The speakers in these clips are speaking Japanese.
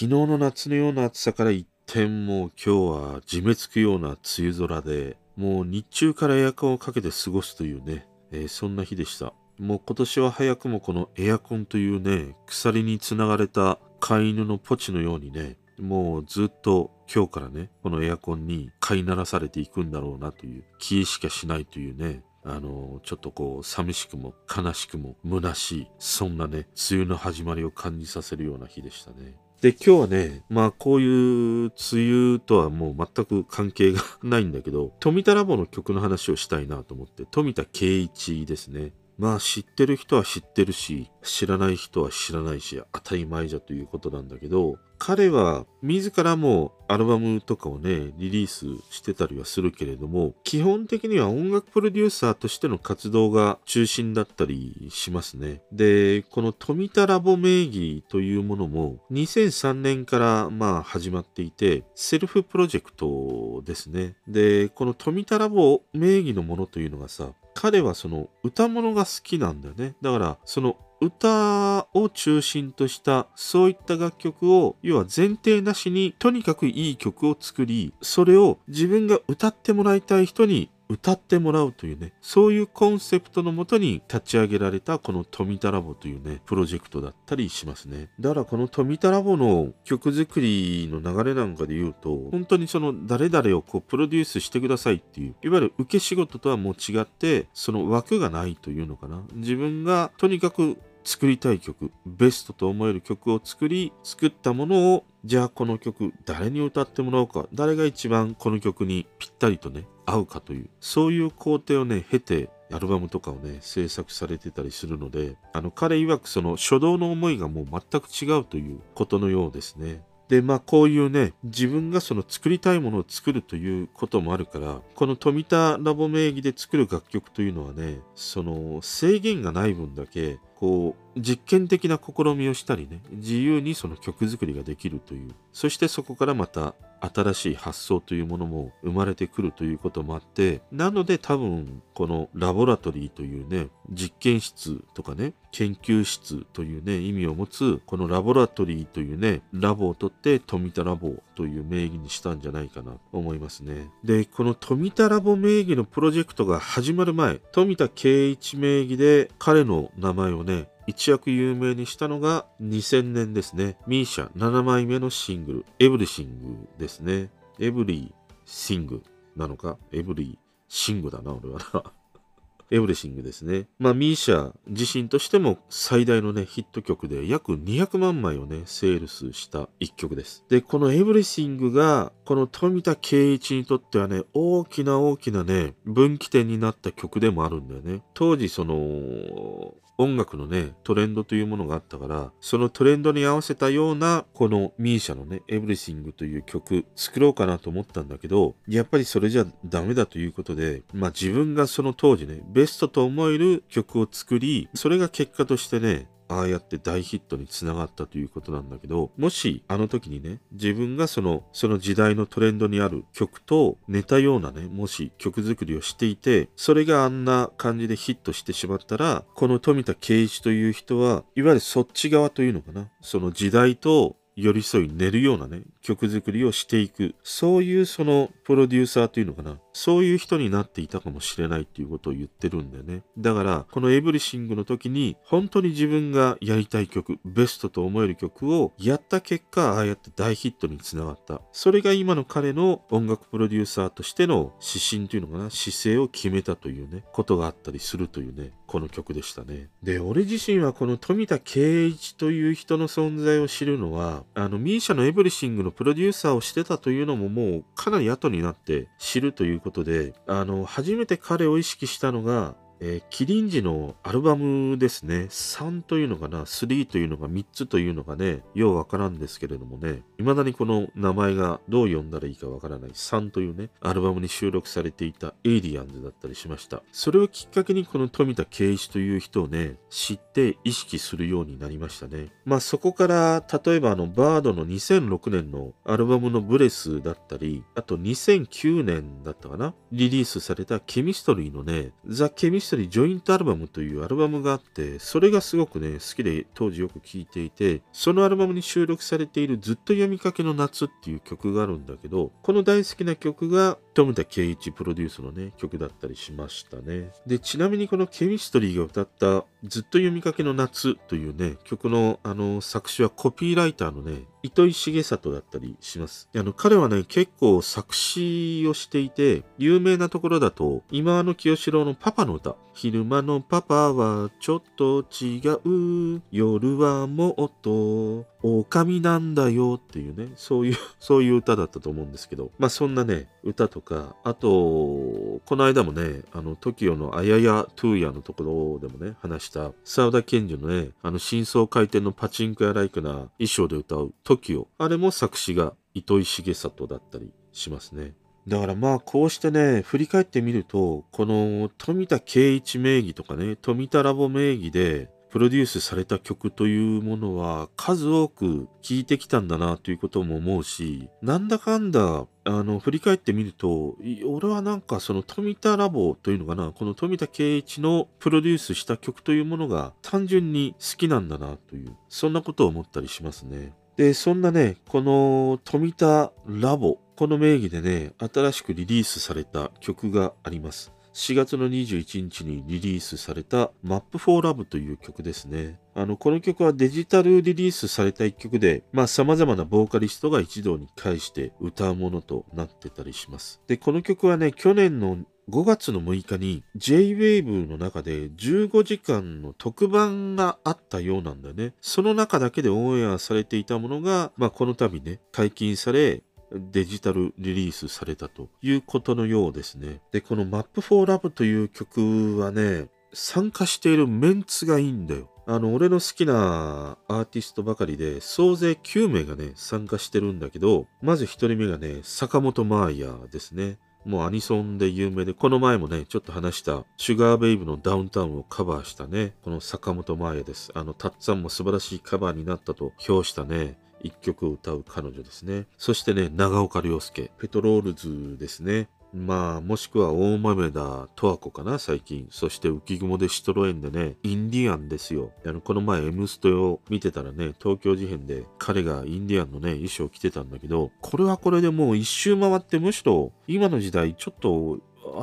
昨日の夏のような暑さから一転もう今日はじめつくような梅雨空でもう日中からエアコンをかけて過ごすというね、えーそんな日でした。もう今年は早くもこのエアコンというね鎖につながれた飼い犬のポチのようにねもうずっと今日からねこのエアコンに飼いならされていくんだろうなという気しかしないというねあのちょっとこう寂しくも悲しくも虚しいそんなね梅雨の始まりを感じさせるような日でしたね。で、今日はね、まあこういう梅雨とはもう全く関係が ないんだけど、富田ラボの曲の話をしたいなと思って、富田圭一ですね。まあ知ってる人は知ってるし、知らない人は知らないし、当たり前じゃということなんだけど、彼は自らもアルバムとかをね、リリースしてたりはするけれども、基本的には音楽プロデューサーとしての活動が中心だったりしますね。で、この富田ラボ名義というものも2003年からまあ始まっていて、セルフプロジェクトですね。で、この富田ラボ名義のものというのがさ、彼はその歌物が好きなんだよね。だから、その歌を中心としたそういった楽曲を要は前提なしにとにかくいい曲を作りそれを自分が歌ってもらいたい人に歌ってもらうというねそういうコンセプトのもとに立ち上げられたこの富田ラボというねプロジェクトだったりしますね。だからこの富田ラボの曲作りの流れなんかで言うと本当にその誰々をこうプロデュースしてくださいっていういわゆる受け仕事とはもう違ってその枠がないというのかな。自分がとにかく作りたい曲ベストと思える曲を作り作ったものをじゃあこの曲誰に歌ってもらおうか誰が一番この曲にぴったりとね合うかというそういう工程をね経てアルバムとかをね制作されてたりするのであの彼曰くその初動の思いがもう全く違うということのようですね。でまあこういうね自分がその作りたいものを作るということもあるからこの富田ラボ名義で作る楽曲というのはねその制限がない分だけこう実験的な試みをしたりね自由にその曲作りができるという。そしてそこからまた新しい発想というものも生まれてくるということもあってなので多分このラボラトリーというね実験室とかね研究室というね意味を持つこのラボラトリーというねラボを取って富田ラボという名義にしたんじゃないかなと思いますね。でこの富田ラボ名義のプロジェクトが始まる前富田圭一名義で彼の名前をね一躍有名にしたのが2000年ですね。ミーシャ7枚目のシングル、エブリシングですね。Everything なのか？ Everything だな、俺はな。Everything ですね。まあ、 MISIA 自身としても最大のね、ヒット曲で約200万枚をね、セールスした一曲です。で、この Everything が、この冨田恵一にとってはね、大きな大きなね、分岐点になった曲でもあるんだよね。当時、その、音楽のね、トレンドというものがあったから、そのトレンドに合わせたような、この MISIA のね、Everything という曲、作ろうかなと思ったんだけど、やっぱりそれじゃダメだということで、まあ自分がその当時ね、ベストと思える曲を作り、それが結果としてね、ああやって大ヒットにつながったということなんだけど、もしあの時にね、自分がその、その時代のトレンドにある曲と似たようなね、もし曲作りをしていて、それがあんな感じでヒットしてしまったら、この富田圭一という人は、いわゆるそっち側というのかな、その時代と寄り添い寝るようなね、曲作りをしていく。そういうそのプロデューサーというのかな。そういう人になっていたかもしれないっていうことを言ってるんだよね。だから、このエブリシングの時に、本当に自分がやりたい曲、ベストと思える曲をやった結果、ああやって大ヒットにつながった。それが今の彼の音楽プロデューサーとしての指針というのかな、姿勢を決めたというね、ことがあったりするというね、この曲でしたね。で、俺自身はこの冨田恵一という人の存在を知るのは、あの、 MISIA の Everything のプロデューサーをしてたというのももうかなり後になって知るということで、あの、初めて彼を意識したのが、えーキリンジのアルバムですね。3というのかな、3というのが3つというのがね、ようわからんですけれどもね、未だにこの名前がどう読んだらいいかわからない3というね、アルバムに収録されていたエイリアンズだったりしました。それをきっかけにこの冨田恵一という人をね、知って意識するようになりましたね。まあそこから、例えばあの、 bird の2006年のアルバムの BREATH だったり、あと2009年だったかなリリースされたケミストリーのね、ザ・ケミストリー・ジョイント・アルバムというアルバムがあって、それがすごくね、好きで当時よく聴いていて、そのアルバムに収録されているずっと読みかけの夏っていう曲があるんだけど、この大好きな曲が富田圭一プロデュースのね、曲だったりしましたね。で、ちなみにこのケミストリーが歌ったずっと読みかけの夏というね、曲のあの作詞はコピーライターのね、糸井重里だったりします。あの、彼はね、結構作詞をしていて、有名なところだと、今の清志郎のパパの歌。昼間のパパはちょっと違う。夜はもっと狼なんだよっていうね、そういう、そういう歌だったと思うんですけど、まあそんなね、歌とか、あと、この間もね、あの、TOKIO のあややトゥーヤのところでもね、話した、沢田賢治のね、あの、真相回転のパチンコやライクな衣装で歌う TOKIO。あれも作詞が糸井重里だったりしますね。だからまあこうしてね、振り返ってみると、この富田圭一名義とかね、富田ラボ名義でプロデュースされた曲というものは数多く聴いてきたんだなということも思うし、なんだかんだ、あの、振り返ってみると、俺はなんかその富田ラボというのかな、この富田圭一のプロデュースした曲というものが単純に好きなんだなという、そんなことを思ったりしますね。で、そんなね、この富田ラボ、この名義でね、新しくリリースされた曲があります。4月の21日にリリースされた Map for Love という曲ですね。あの、この曲はデジタルリリースされた一曲で、まあ様々なボーカリストが一堂に会して歌うものとなってたりします。で、この曲はね、去年の5月の6日に J-Wave の中で15時間の特番があったようなんだよね。その中だけでオンエアされていたものが、まあこの度ね、解禁され、デジタルリリースされたということのようですね。で、この Map for Love という曲はね、参加しているメンツがいいんだよ。あの、俺の好きなアーティストばかりで、総勢9名がね、参加してるんだけど、まず1人目がね、坂本真綾ですね。もうアニソンで有名で、この前もね、ちょっと話した、シュガーベイブのダウンタウンをカバーしたね、この坂本真綾です。あの、たっつぁんも素晴らしいカバーになったと評したね、一曲を歌う彼女ですね。そしてね、長岡亮介、ペトロールズですね。まあ、もしくは大豆田十和子かな、最近。そして浮雲でシトロエンでね、インディアンですよ。あの、この前、M ストを見てたらね、東京事変で彼がインディアンのね、衣装着てたんだけど、これはこれでもう一周回ってむしろ、今の時代、ちょっと、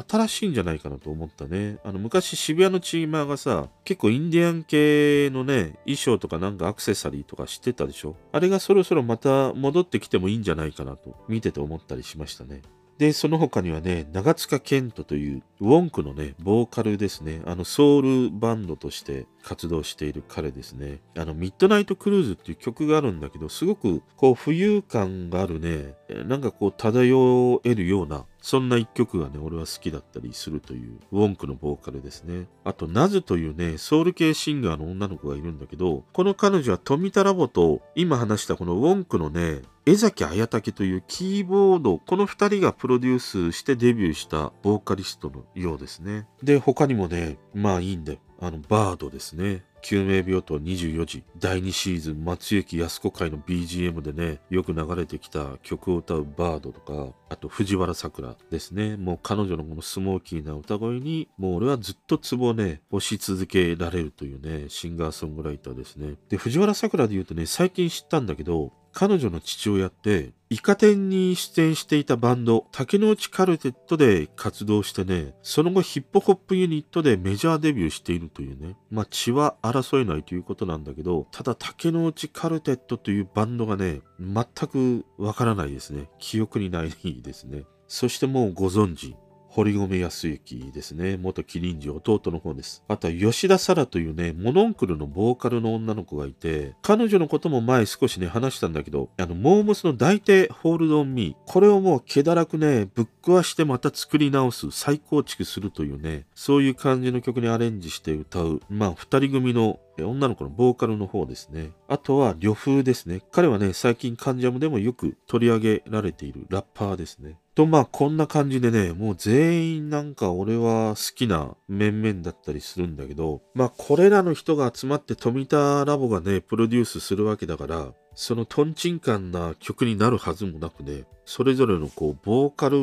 新しいんじゃないかなと思ったね。あの、昔渋谷のチーマーがさ、結構インディアン系のね、衣装とかなんかアクセサリーとか知ってたでしょ？あれがそろそろまた戻ってきてもいいんじゃないかなと、見てて思ったりしましたね。で、その他にはね、長塚健人というウォンクのね、ボーカルですね。あの、ソウルバンドとして活動している彼ですね。あの、ミッドナイトクルーズっていう曲があるんだけど、すごくこう、浮遊感があるね、なんかこう、漂えるような、そんな一曲がね、俺は好きだったりするという、ウォンクのボーカルですね。あと、ナズというね、ソウル系シンガーの女の子がいるんだけど、この彼女は富田ラボと、今話したこのウォンクのね、江崎綾武というキーボード、この二人がプロデュースしてデビューしたボーカリストのようですね。で、他にもね、まあいいんだよ。あの、バードですね。救命病棟24時、第2シーズン、松雪靖子会の BGM でね、よく流れてきた曲を歌うバードとか、あと藤原さくらですね。もう彼女のこのスモーキーな歌声に、もう俺はずっとツボをね、押し続けられるというね、シンガーソングライターですね。で、藤原さくらで言うとね、最近知ったんだけど、彼女の父親って、イカ天に出演していたバンド、竹之内カルテットで活動してね、その後ヒップホップユニットでメジャーデビューしているというね、まあ血は争えないということなんだけど、ただ竹之内カルテットというバンドがね、全くわからないですね。記憶にないですね。そしてもうご存知、堀米康之ですね。元麒麟児弟の方です。あとは吉田沙羅というね、モノンクルのボーカルの女の子がいて、彼女のことも前少しね、話したんだけど、あの、モームスの抱いてホールドンミー。これをもう気だらくね、ぶっ壊してまた作り直す、再構築するというね、そういう感じの曲にアレンジして歌う、まあ、二人組の女の子のボーカルの方ですね。あとは、呂風ですね。彼はね、最近カンジャムでもよく取り上げられているラッパーですね。と、まあ、こんな感じでね、もう全員なんか俺は好きな面々だったりするんだけど、まあ、これらの人が集まって富田ラボがね、プロデュースするわけだから、そのトンチンカンな曲になるはずもなくね、それぞれのこう、ボーカル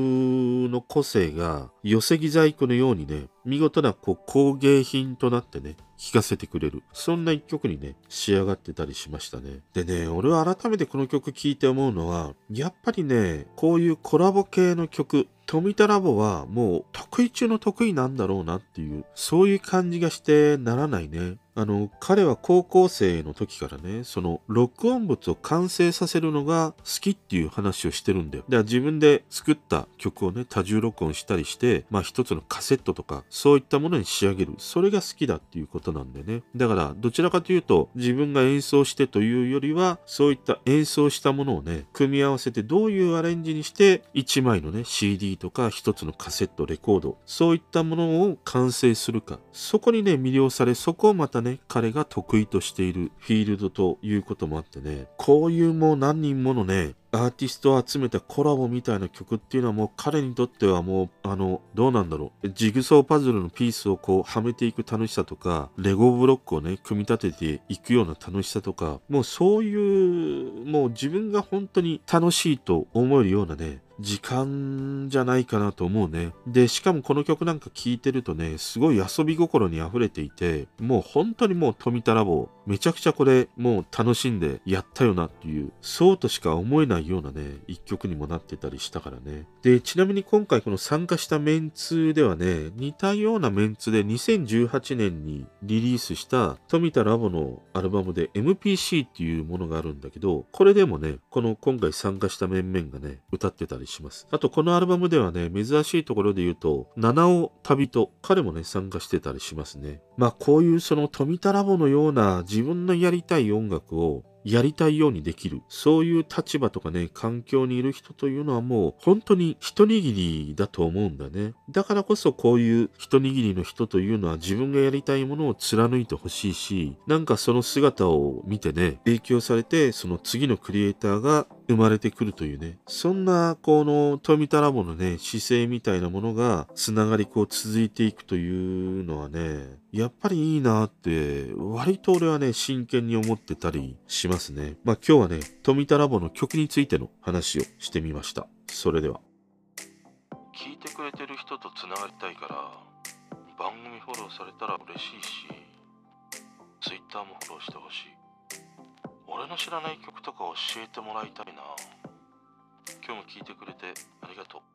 の個性が寄せ木細工のようにね、見事なこう工芸品となってね、聴かせてくれる。そんな一曲にね、仕上がってたりしましたね。でね、俺は改めてこの曲聴いて思うのは、やっぱりね、こういうコラボ系の曲、富田ラボはもう得意中の得意なんだろうなっていう、そういう感じがしてならないね。あの、彼は高校生の時からね、その録音物を完成させるのが好きっていう話をしてるんだよ。だから自分で作った曲をね、多重録音したりして、まあ一つのカセットとか、そういったものに仕上げる。それが好きだっていうことなんでね。だから、どちらかというと、自分が演奏してというよりは、そういった演奏したものをね、組み合わせてどういうアレンジにして、1枚のね、CD とか一つのカセット、レコード、そういったものを完成するか。そこにね、魅了され、そこをまたね、ね彼が得意としているフィールドということもあってね、こういうもう何人ものね、アーティストを集めたコラボみたいな曲っていうのはもう彼にとってはもうあのどうなんだろう。ジグソーパズルのピースをこうはめていく楽しさとかレゴブロックをね組み立てていくような楽しさとかもうそういうもう自分が本当に楽しいと思えるようなね時間じゃないかなと思うね。で、しかもこの曲なんか聴いてるとね、すごい遊び心に溢れていて、もう本当にもう富田ラボ、めちゃくちゃこれもう楽しんでやったよなっていう、そうとしか思えないようなね、一曲にもなってたりしたからね。で、ちなみに今回この参加したメンツではね、似たようなメンツで2018年にリリースした富田ラボのアルバムで MPC っていうものがあるんだけど、これでもね、この今回参加した面々がね、歌ってたりします。あとこのアルバムではね、珍しいところで言うと、七尾旅人、彼もね、参加してたりしますね。まあこういうその富田ラボのような自分のやりたい音楽をやりたいようにできる。そういう立場とかね、環境にいる人というのはもう本当に一握りだと思うんだね。だからこそこういう一握りの人というのは自分がやりたいものを貫いてほしいし、なんかその姿を見てね、影響されて、その次のクリエイターが生まれてくるというね、そんな、この富田ラボのね、姿勢みたいなものが、つながりこう続いていくというのはね、やっぱりいいなって、割と俺はね、真剣に思ってたりしますね。まあ今日はね、富田ラボの曲についての話をしてみました。それでは。聞いてくれてる人とつながりたいから番組フォローされたら嬉しいし Twitter もフォローしてほしい俺の知らない曲とか教えてもらいたいな。今日も聴いてくれてありがとう。